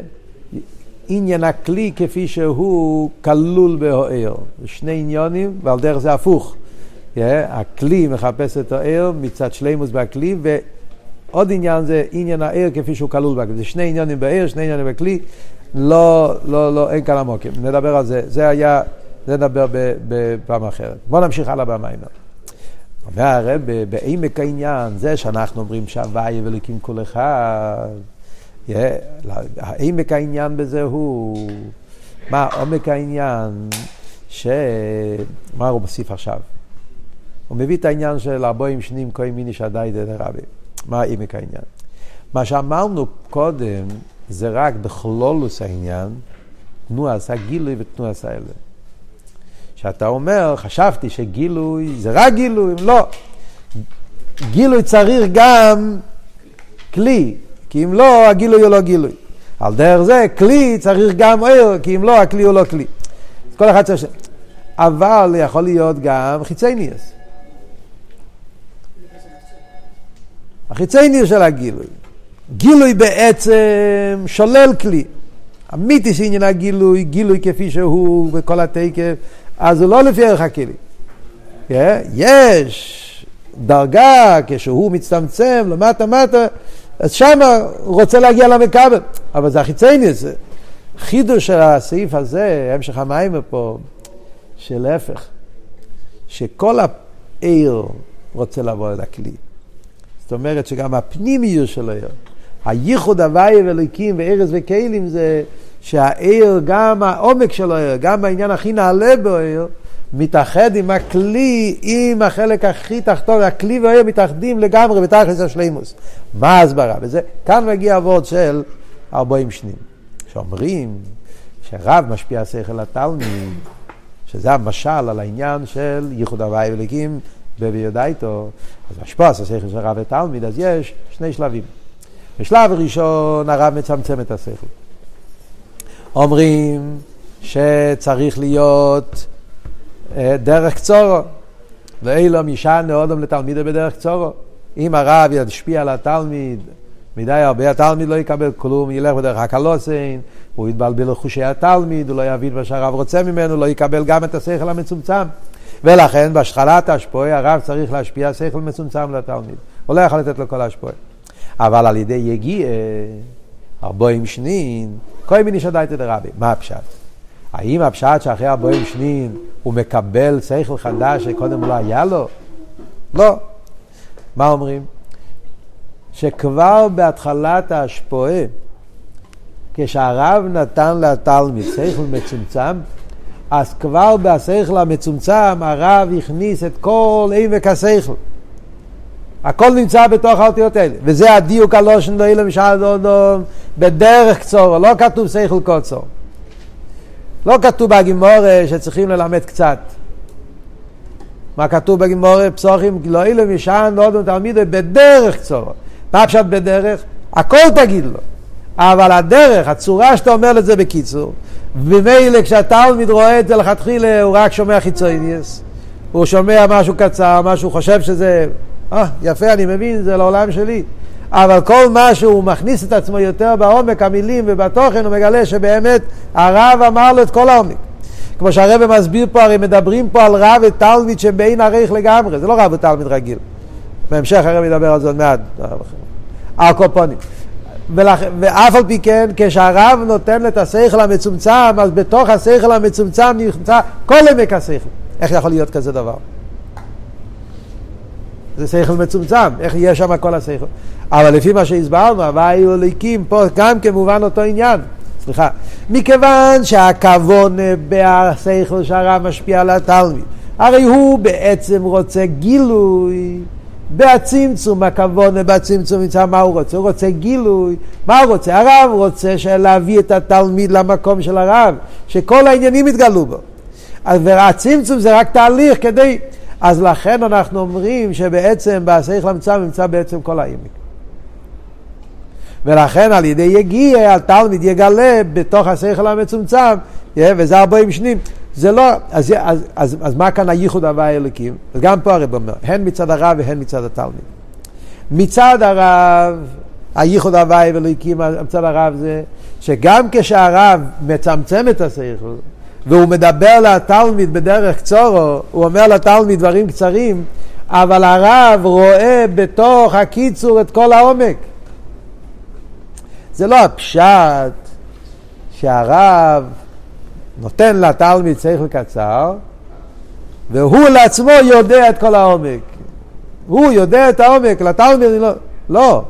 עניין הכלי כפי שהוא כלול בהוער. שני עניונים, ועל דרך זה הפוך. Yeah, הכלי מחפש את הער מצד שלימוס בכלי, ועוד עניין זה עניין הער כפי שהוא כלול בכלי. זה שני עניינים בער, שני עניינים בכלי, לא, לא, לא, אין כאן עמוקים. נדבר על זה. זה היה, זה נדבר בפעם אחרת. בואו נמשיך הלאה במיימר. אומר הרב, בעמק העניין, זה שאנחנו אומרים שהוויה ולקים כל אחד, העמק העניין בזה הוא, מה עומק העניין, ש... מה הוא מוסיף עכשיו? הוא מביא את העניין של ארבעים שנים כהן מיני שדי דרבי. מה עמק העניין? מה שאמרנו קודם זה רק בכלולוס העניין, תנועס הגילוי ותנועס האלה. שאתה אומר, חשבתי שגילוי זה רק גילוי, לא. גילוי צריך גם כלי, כי אם לא, הגילוי הוא לא גילוי. על דרך זה, כלי צריך גם עיר, כי אם לא, הכלי הוא לא כלי. כל אחד צריך... אבל יכול להיות גם חיצי ניאס. החיצי ניאס של הגילוי. גילוי בעצם שולל כלי. אמיתי עניין הגילוי, גילוי כפי שהוא בכל התקף, אז הוא לא לפי ערך הכלי. Yeah, יש דרגה כשהוא מצטמצם למטה מטה, אז שם הוא רוצה להגיע למכבל, אבל זה החיצייני זה. חידוש של הסעיף הזה, המשך המים פה, שלהפך, שכל העיר רוצה לבוא אל הכלי. זאת אומרת שגם הפנימיות של העיר, הייחוד הוואי ואלוקים וארז וכלים זה שהעיר, גם העומק של העיר, גם העניין הכי נעלה בעיר, מתאחד עם הכלי, עם החלק הכי תחתון, הכלי והעיר מתאחדים לגמרי בתכלס השלימוס. מה ההסברה? וזה, כאן מגיע אבות של ארבעים שנים, שאומרים שרב משפיע שכל התלמיד, שזה המשל על העניין של ייחוד הוואי ולקים בביודאיתו, אז משפוע השכל של רב ותלמיד, אז יש שני שלבים. בשלב הראשון הרב מצמצם את השכל. אומרים שצריך להיות אה, דרך קצורו. ואילו משענה אודם לתלמידו בדרך קצורו. אם הרב ישפיע על התלמיד מדי הרבה, התלמיד לא יקבל כלום, ילך בדרך הקלוסין, הוא יתבלבל לחושי התלמיד, הוא לא יבין מה שהרב רוצה ממנו, לא יקבל גם את השכל המצומצם. ולכן בהשחלת השפוי הרב צריך להשפיע שכל מצומצם לתלמיד. הוא לא יכול לתת לו כל השפוי. אבל על ידי יגיע, ארבעים שנין, כל מיני שדייתא דרבי. מה הפשט? האם הפשט שאחרי ארבעים שנין הוא מקבל שכל חדש שקודם לא היה לו? לא. מה אומרים? שכבר בהתחלת השפועה, כשהרב נתן לתלמיד שכל מצומצם, אז כבר בשכל המצומצם הרב הכניס את כל עמק השכל. הכל נמצא בתוך האותיות האלה, וזה הדיוק הלושן לא אילם שעד אודום בדרך קצור, לא כתוב שכל קוצור. לא כתוב בגימורה שצריכים ללמד קצת. מה כתוב בגימורה? פסוחים לא אילם משען אודום תלמידו בדרך קצור. מה פשוט בדרך? הכל תגיד לו. אבל הדרך, הצורה שאתה אומר את זה בקיצור, ומילא כשהתלמיד רואה את זה לכתחילה הוא רק שומע חיצוניוס, הוא שומע משהו קצר, משהו חושב שזה אה, יפה, אני מבין, זה לעולם שלי. אבל כל מה שהוא מכניס את עצמו יותר בעומק המילים ובתוכן, הוא מגלה שבאמת הרב אמר לו את כל העומק. כמו שהרבא מסביר פה, הרי מדברים פה על רב ותלמיד שבין עריך לגמרי, זה לא רב ותלמיד רגיל. בהמשך הרב ידבר על זה עוד מעט. הקופונים. ולכ... ואף על פי כן, כשהרב נותן את השכל המצומצם, אז בתוך השכל המצומצם נמצא כל עמק השכל. איך יכול להיות כזה דבר? זה שכל מצומצם, איך יהיה שם כל השכל. אבל לפי מה שהסברנו, הוואי הוא אליקים, פה גם כמובן אותו עניין. סליחה. מכיוון שהכוון בשכל שהרב משפיע על התלמיד, הרי הוא בעצם רוצה גילוי. בהצמצום, הכוון בצמצום נמצא מה הוא רוצה? הוא רוצה גילוי. מה הוא רוצה? הרב רוצה להביא את התלמיד למקום של הרב, שכל העניינים יתגלו בו. והצמצום זה רק תהליך כדי אז לכן אנחנו אומרים שבעצם בשכל המצב נמצא בעצם כל העמק. ולכן על ידי יגיע התלמיד יגלה בתוך השכל המצומצם, וזה ארבעים שנים. זה לא, אז, אז, אז, אז מה כאן הייחוד הוואי אלוקים? אז גם פה הרב אומר, הן מצד הרב והן מצד התלמיד. מצד הרב, הייחוד הוואי אלוקים, מצד הרב זה שגם כשהרב מצמצם את השכל, והוא מדבר לתלמיד בדרך קצורו, הוא אומר לתלמיד דברים קצרים, אבל הרב רואה בתוך הקיצור את כל העומק. זה לא הפשט שהרב נותן לתלמיד שכל קצר, והוא לעצמו יודע את כל העומק. הוא יודע את העומק, לתלמיד לא. לא.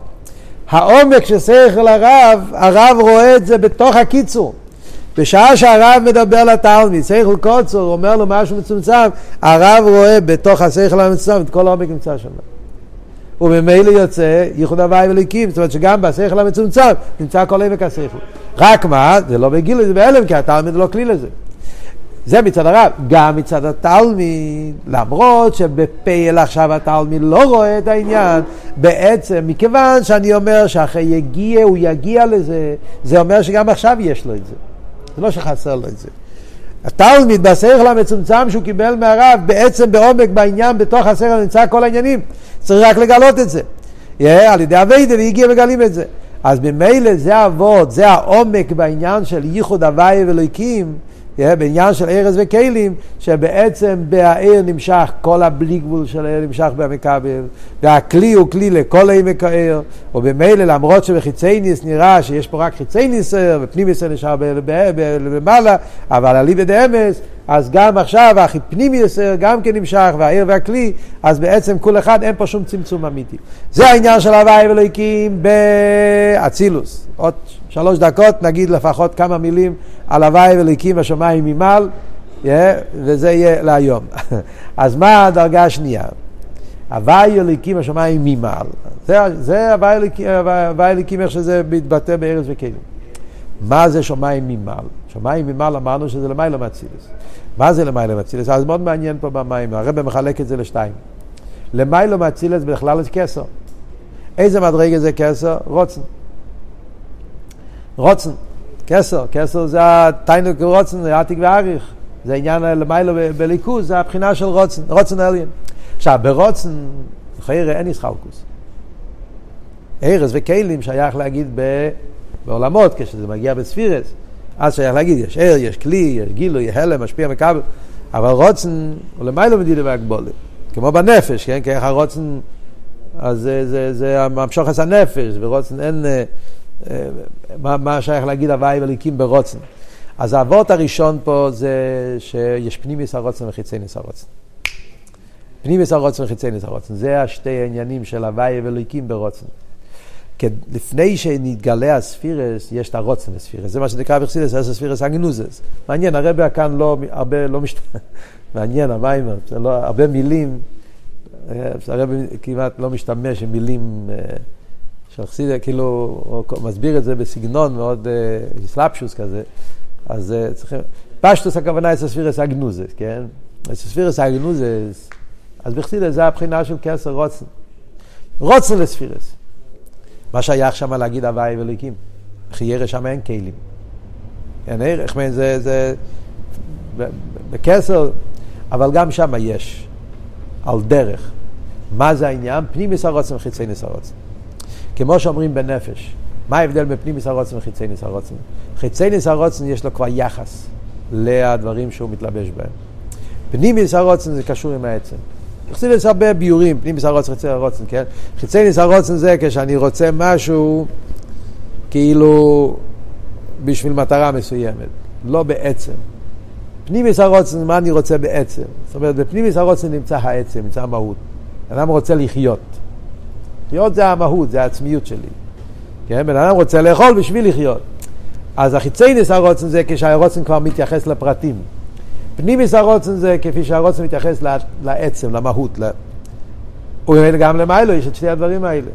העומק של שכל הרב, הרב רואה את זה בתוך הקיצור. בשעה שהרב מדבר לתלמיד, שכל קוצר, הוא אומר לו משהו מצומצם, הרב רואה בתוך השכל המצומצם את כל העומק נמצא שם. וממילא יוצא ייחוד הוואי וליקים, זאת אומרת שגם בשכל המצומצם נמצא כל עמק השכל. רק מה, זה לא בגיל, זה בהלם, כי התלמיד לא כלי לזה. זה מצד הרב. גם מצד התלמיד, למרות שבפייל עכשיו התלמיד לא רואה את העניין, בעצם, מכיוון שאני אומר שאחרי יגיע, הוא יגיע לזה, זה אומר שגם עכשיו יש לו את זה. זה לא שחסר לו את זה. התלמיד בשכל המצומצם שהוא קיבל מהרב, בעצם בעומק בעניין, בתוך השכל נמצא כל העניינים. צריך רק לגלות את זה. Yeah, על ידי אביידה והגיע מגלים את זה. אז ממילא זה אבות, זה העומק בעניין של ייחוד הוואי ואלוהיקים. בעניין של ארז וכלים, שבעצם בהעיר נמשך כל הבלי גבול של העיר נמשך במכבל, והכלי הוא כלי לכל עמק העיר, ובמילא למרות שבחיצי נראה שיש פה רק חיצי ניסר, ופנים ניסר נשאר למעלה, אבל אליבא דאמס, אז גם עכשיו הפנים יסר גם כן נמשך, והעיר והכלי, אז בעצם כל אחד אין פה שום צמצום אמיתי. זה העניין של הוואי ואלוהיקים באצילוס. עוד שלוש דקות נגיד לפחות כמה מילים על הוואי ואלוהיקים בשמיים ממעל, yeah, וזה יהיה להיום. אז מה הדרגה השנייה? הוואי אלוהיקים בשמיים ממעל. זה, זה הוואי אלוהיקים איך שזה מתבטא בארץ וכלים. מה זה שמיים ממעל? שמיים ממעל אמרנו שזה למעלה מאצילס. מה זה למעלה מאצילס? אז מאוד מעניין פה במים, הרב מחלק את זה לשתיים. למעלה מאצילס בכלל זה כסר. איזה מדרגה זה כסר? רוצן. רוצן, כסר, כסר זה התיינוק רוצן, זה עתיק ואריך. זה עניין למעלה בליכוז, זה הבחינה של רוצן, רוצן עליין. עכשיו, ברוצן, חיירה אין ישחלקוס. ארז וכלים שייך להגיד ב... בעולמות, כשזה מגיע בספירס, אז שייך להגיד, יש ער, יש כלי, יש גילוי, יש הלם, משפיע מכבל, אבל רוצן הוא למעלה מדידה והגבולת. כמו בנפש, כן? כי איך הרוצן, אז זה, זה, זה המשוחס הנפש, ורוצן אין... אה, אה, מה, מה שייך להגיד הוואי וליקים ברוצן. אז האבות הראשון פה זה שיש פנימיס הרוצן וחיצייניס הרוצן. פנימיס הרוצן וחיצייניס הרוצן. זה השתי העניינים של הוואי וליקים ברוצן. לפני שנתגלה הספירס, יש את הרוצן הספירס. זה מה שנקרא בחסידס, אס הספירס הגנוזס. מעניין, הרבה כאן לא, הרבה לא משתמש, מעניין, המיימר, לא, הרבה מילים, אה, הרבה כמעט לא משתמש עם אה, חסידס, כאילו, הוא מסביר את זה בסגנון מאוד סלפשוס כזה, אז צריכים, פשטוס הכוונה אס הספירס הגנוזס, כן? אס הספירס הגנוזס, אז בחסידס זה הבחינה של כסר רוצן. רוצן לספירס. מה שייך שם להגיד הוואי ואלוקים. חיירה שם אין כלים. אין ערך, זה, זה בכסר, אבל גם שם יש, על דרך. מה זה העניין? פנימיס הרוצן וחיצייניס הרוצן. כמו שאומרים בנפש, מה ההבדל בין פנימיס הרוצן וחיצייניס הרוצן? חיצייניס הרוצן יש לו כבר יחס לדברים שהוא מתלבש בהם. פנימיס הרוצן זה קשור עם העצם. חסידס הרבה ביורים, פנים הרוצן, חיצי הרוצן, כן? חיצי ניס הרוצן זה כשאני רוצה משהו כאילו בשביל מטרה מסוימת, לא בעצם. פנימיס הרוצן, מה אני רוצה בעצם? זאת אומרת, בפנימיס הרוצן נמצא העצם, נמצא המהות. אדם רוצה לחיות. לחיות זה המהות, זה העצמיות שלי. כן? בן אדם רוצה לאכול בשביל לחיות. אז החיצי ניס הרוצן זה כשהרוצן כבר מתייחס לפרטים. פנימיס הרוצן זה כפי שהרוצן מתייחס לעצם, למהות. וממילא גם למיילו יש את שני הדברים האלה.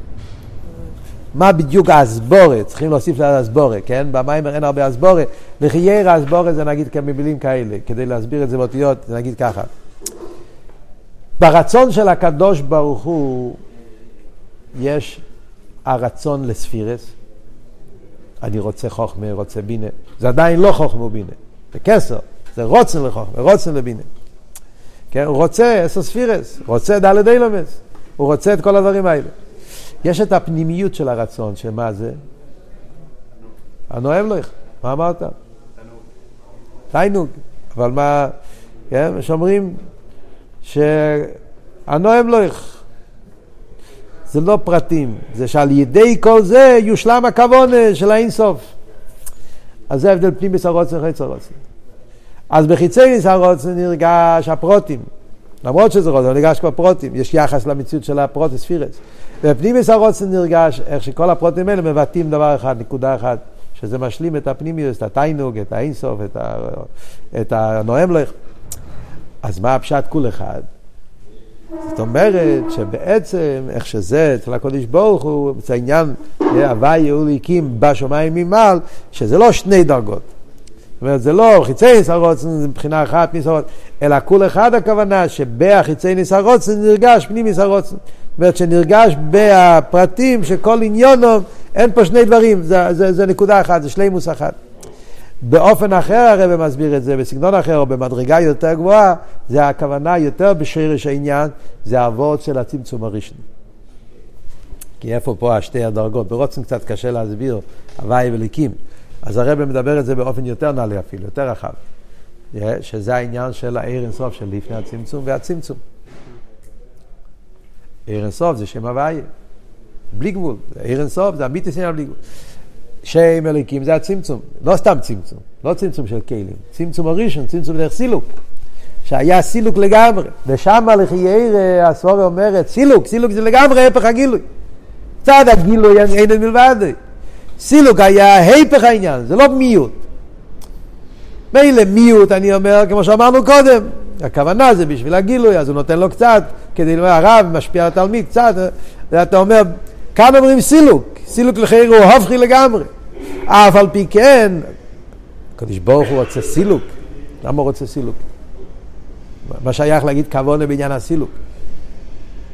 מה בדיוק האסבורת, צריכים להוסיף לאסבורת, כן? במים אין הרבה אסבורת. לחייר האסבורת זה נגיד כמילים כאלה, כדי להסביר את זה באותיות, זה נגיד ככה. ברצון של הקדוש ברוך הוא יש הרצון לספירס. אני רוצה חוכמה, רוצה בינה. זה עדיין לא חוכמה ובינה, זה כסר. זה רוצן לחוכמה, רוצן לבינה. כן? הוא רוצה אסו ספירס, רוצה דלת אילומס, הוא רוצה את כל הדברים האלה. יש את הפנימיות של הרצון, שמה זה? הנואם לך, מה אמרת? תיינוג. אבל מה, כן, שאומרים שהנואם לך. זה לא פרטים, זה שעל ידי כל זה יושלם הכוון של האינסוף. אז זה ההבדל פנים בסרוצן וחצי רוצן. אז בחיצי ניסה נרגש הפרוטים. למרות שזה רוצה, נרגש כבר פרוטים, יש יחס למציאות של הפרוט ספירס. בפנימיס הרוצן נרגש איך שכל הפרוטים האלה מבטאים דבר אחד, נקודה אחת, שזה משלים את הפנימיוס, את התיינוג, את האינסוף, את, ה... את הנואם לך. אז מה הפשט כול אחד? זאת אומרת שבעצם איך שזה אצל הקודש ברוך הוא, זה העניין הוואי יהודי הקים בשמיים ממעל, שזה לא שני דרגות. זאת אומרת, זה לא חיצי נסערוצן, זה מבחינה אחת נסערוצן, אלא כול אחד הכוונה שבהחיצי נסערוצן נרגש פנים נסערוצן. זאת אומרת שנרגש בפרטים שכל עניונו, אין פה שני דברים, זה, זה, זה נקודה אחת, זה שלימוס אחת. באופן אחר הרב מסביר את זה, בסגנון אחר או במדרגה יותר גבוהה, זה הכוונה יותר בשרש העניין, זה האבות של הצמצום הראשון. כי איפה פה השתי הדרגות? ברוצן קצת קשה להסביר, הוואי וליקים. אז הרב מדבר את זה באופן יותר נעלה אפילו, יותר רחב. שזה העניין של העיר אינסוף של לפני הצמצום והצמצום. עיר אינסוף זה שם הוואי, בלי גבול. עיר אינסוף זה אמיתי סינר בלי גבול. שם אליקים זה הצמצום, לא סתם צמצום, לא צמצום של כלים, צמצום הראשון, צמצום דרך סילוק, שהיה סילוק לגמרי, ושם לחייר הסבורה אומרת, סילוק, סילוק זה לגמרי הפך הגילוי. צד הגילוי אין אין מלבד. סילוק היה הפך העניין, זה לא מיעוט. מילא מיעוט, אני אומר, כמו שאמרנו קודם, הכוונה זה בשביל הגילוי, אז הוא נותן לו קצת, כדי לומר, הרב משפיע על התלמיד קצת, ואתה אומר, כאן אומרים סילוק, סילוק לחייר הוא הופכי לגמרי. אף על פי כן, הקדוש ברוך הוא רוצה סילוק. למה הוא רוצה סילוק? מה שייך להגיד כוונה בעניין הסילוק?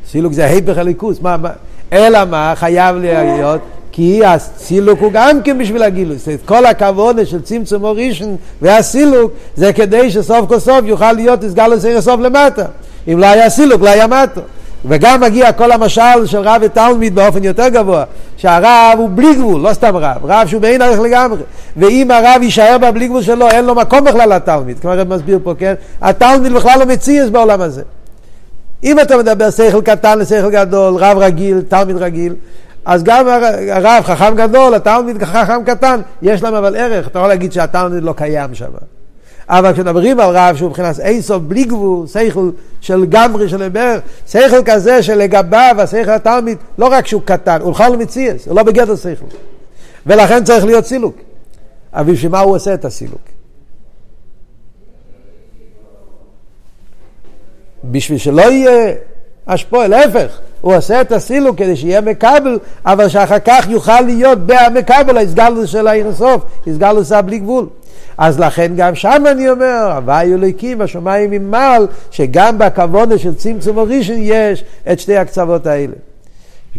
סילוק זה היפך הליכוס. מה, מה, אלא מה חייב להיות? כי הסילוק הוא גם כן בשביל הגילוי. זאת כל הכוונה של צמצום אורישן והסילוק זה כדי שסוף כל סוף יוכל להיות הסגל לסיר סוף למטה. אם לא היה סילוק, לא היה מטה. וגם מגיע כל המשל של רב ותלמיד באופן יותר גבוה, שהרב הוא בלי גבול, לא סתם רב, רב שהוא באין ערך לגמרי. ואם הרב יישאר בבלי גבול שלו, אין לו מקום בכלל לתלמיד, כמו הרב מסביר פה, כן? התלמיד בכלל לא מציאס בעולם הזה. אם אתה מדבר שכל קטן לשכל גדול, רב רגיל, תלמיד רגיל, אז גם הרב חכם גדול, התלמיד חכם קטן, יש להם אבל ערך, אתה יכול להגיד שהתלמיד לא קיים שם. אבל כשמדברים על רב שהוא מבחינת אינסוף בלי גבול, שכל של גמרי של בערך, שכל כזה שלגביו השכל התלמיד, לא רק שהוא קטן, הוא בכלל לא מציאס, הוא לא בגדר שכל. ולכן צריך להיות סילוק. אבל בשביל מה הוא עושה את הסילוק? בשביל שלא יהיה השפוע, להפך, הוא עושה את הסילוק כדי שיהיה מקבל, אבל שאחר כך יוכל להיות במקבל, ההסגלוס של האינסוף, הסגלוס בלי גבול. אז לכן גם שם אני אומר, הוואי אלוקים בשמיים ממעל, שגם בכוונה של צמצום הראשון יש את שתי הקצוות האלה.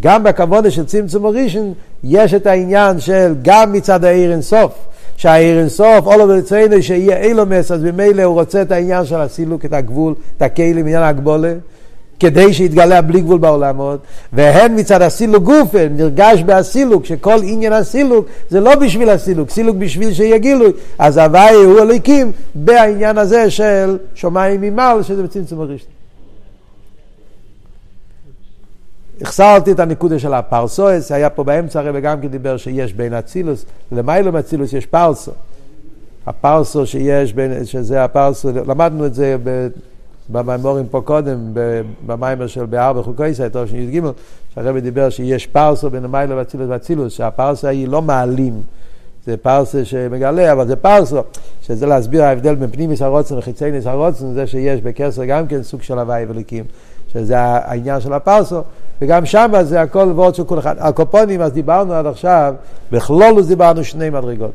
גם בכוונה של צמצום הראשון יש את העניין של גם מצד העיר אינסוף, שהעיר אינסוף, אולו ברצונו שיהיה אילומס, אז ממילא הוא רוצה את העניין של הסילוק, את הגבול, את הכלים, עניין הגבולה. כדי שיתגלה בלי גבול בעולמות, והן מצד הסילוק גופן, נרגש בהסילוק, שכל עניין הסילוק זה לא בשביל הסילוק, סילוק בשביל שיהיה גילוי, אז הוואי הוא אלוקים בעניין הזה של שמיים ממעל, שזה בצמצום הראשון. החסרתי את הנקודה של הפרסואס, היה פה באמצע הרי וגם כן דיבר שיש בין אצילוס, למיילום אצילוס יש פרסו. הפרסו שיש בין, שזה הפרסו, למדנו את זה במימורים פה קודם, במיימר של באר בחוקי ישראל, טוב שי"ג, שהרבי דיבר שיש פרסו בין המיילו ואצילוס ואצילוס, שהפרסה היא לא מעלים, זה פרסה שמגלה, אבל זה פרסו, שזה להסביר ההבדל בין פנימיס הרוצן וחיצי ניס הרוצן, זה שיש בקסר גם כן סוג של הוואי וליקים, שזה העניין של הפרסו, וגם שם זה הכל ועוד של כל אחד. הקופונים, אז דיברנו עד עכשיו, בכלולוס דיברנו שני מדרגות.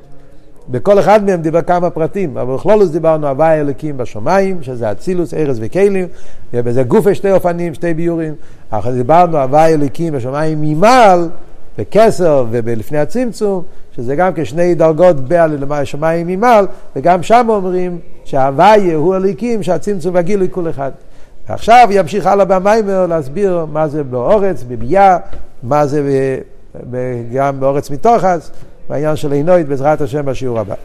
בכל אחד מהם דיבר כמה פרטים, אבל בכלולוס דיברנו הוואי אלוקים בשמיים, שזה אצילוס, ארז וכלים, וזה גופה שתי אופנים, שתי ביורים, אחרי דיברנו הוואי אלוקים בשמיים ממעל, בכסר ולפני הצמצום, שזה גם כשני דרגות בעל שמיים ממעל, וגם שם אומרים שההוואי הוא אלוקים, שהצמצום והגילוי כל אחד. ועכשיו ימשיך הלאה במיימר להסביר מה זה באורץ, בביאה, מה זה גם באורץ מתוכס. בעניין של עינוית בעזרת השם בשיעור הבא.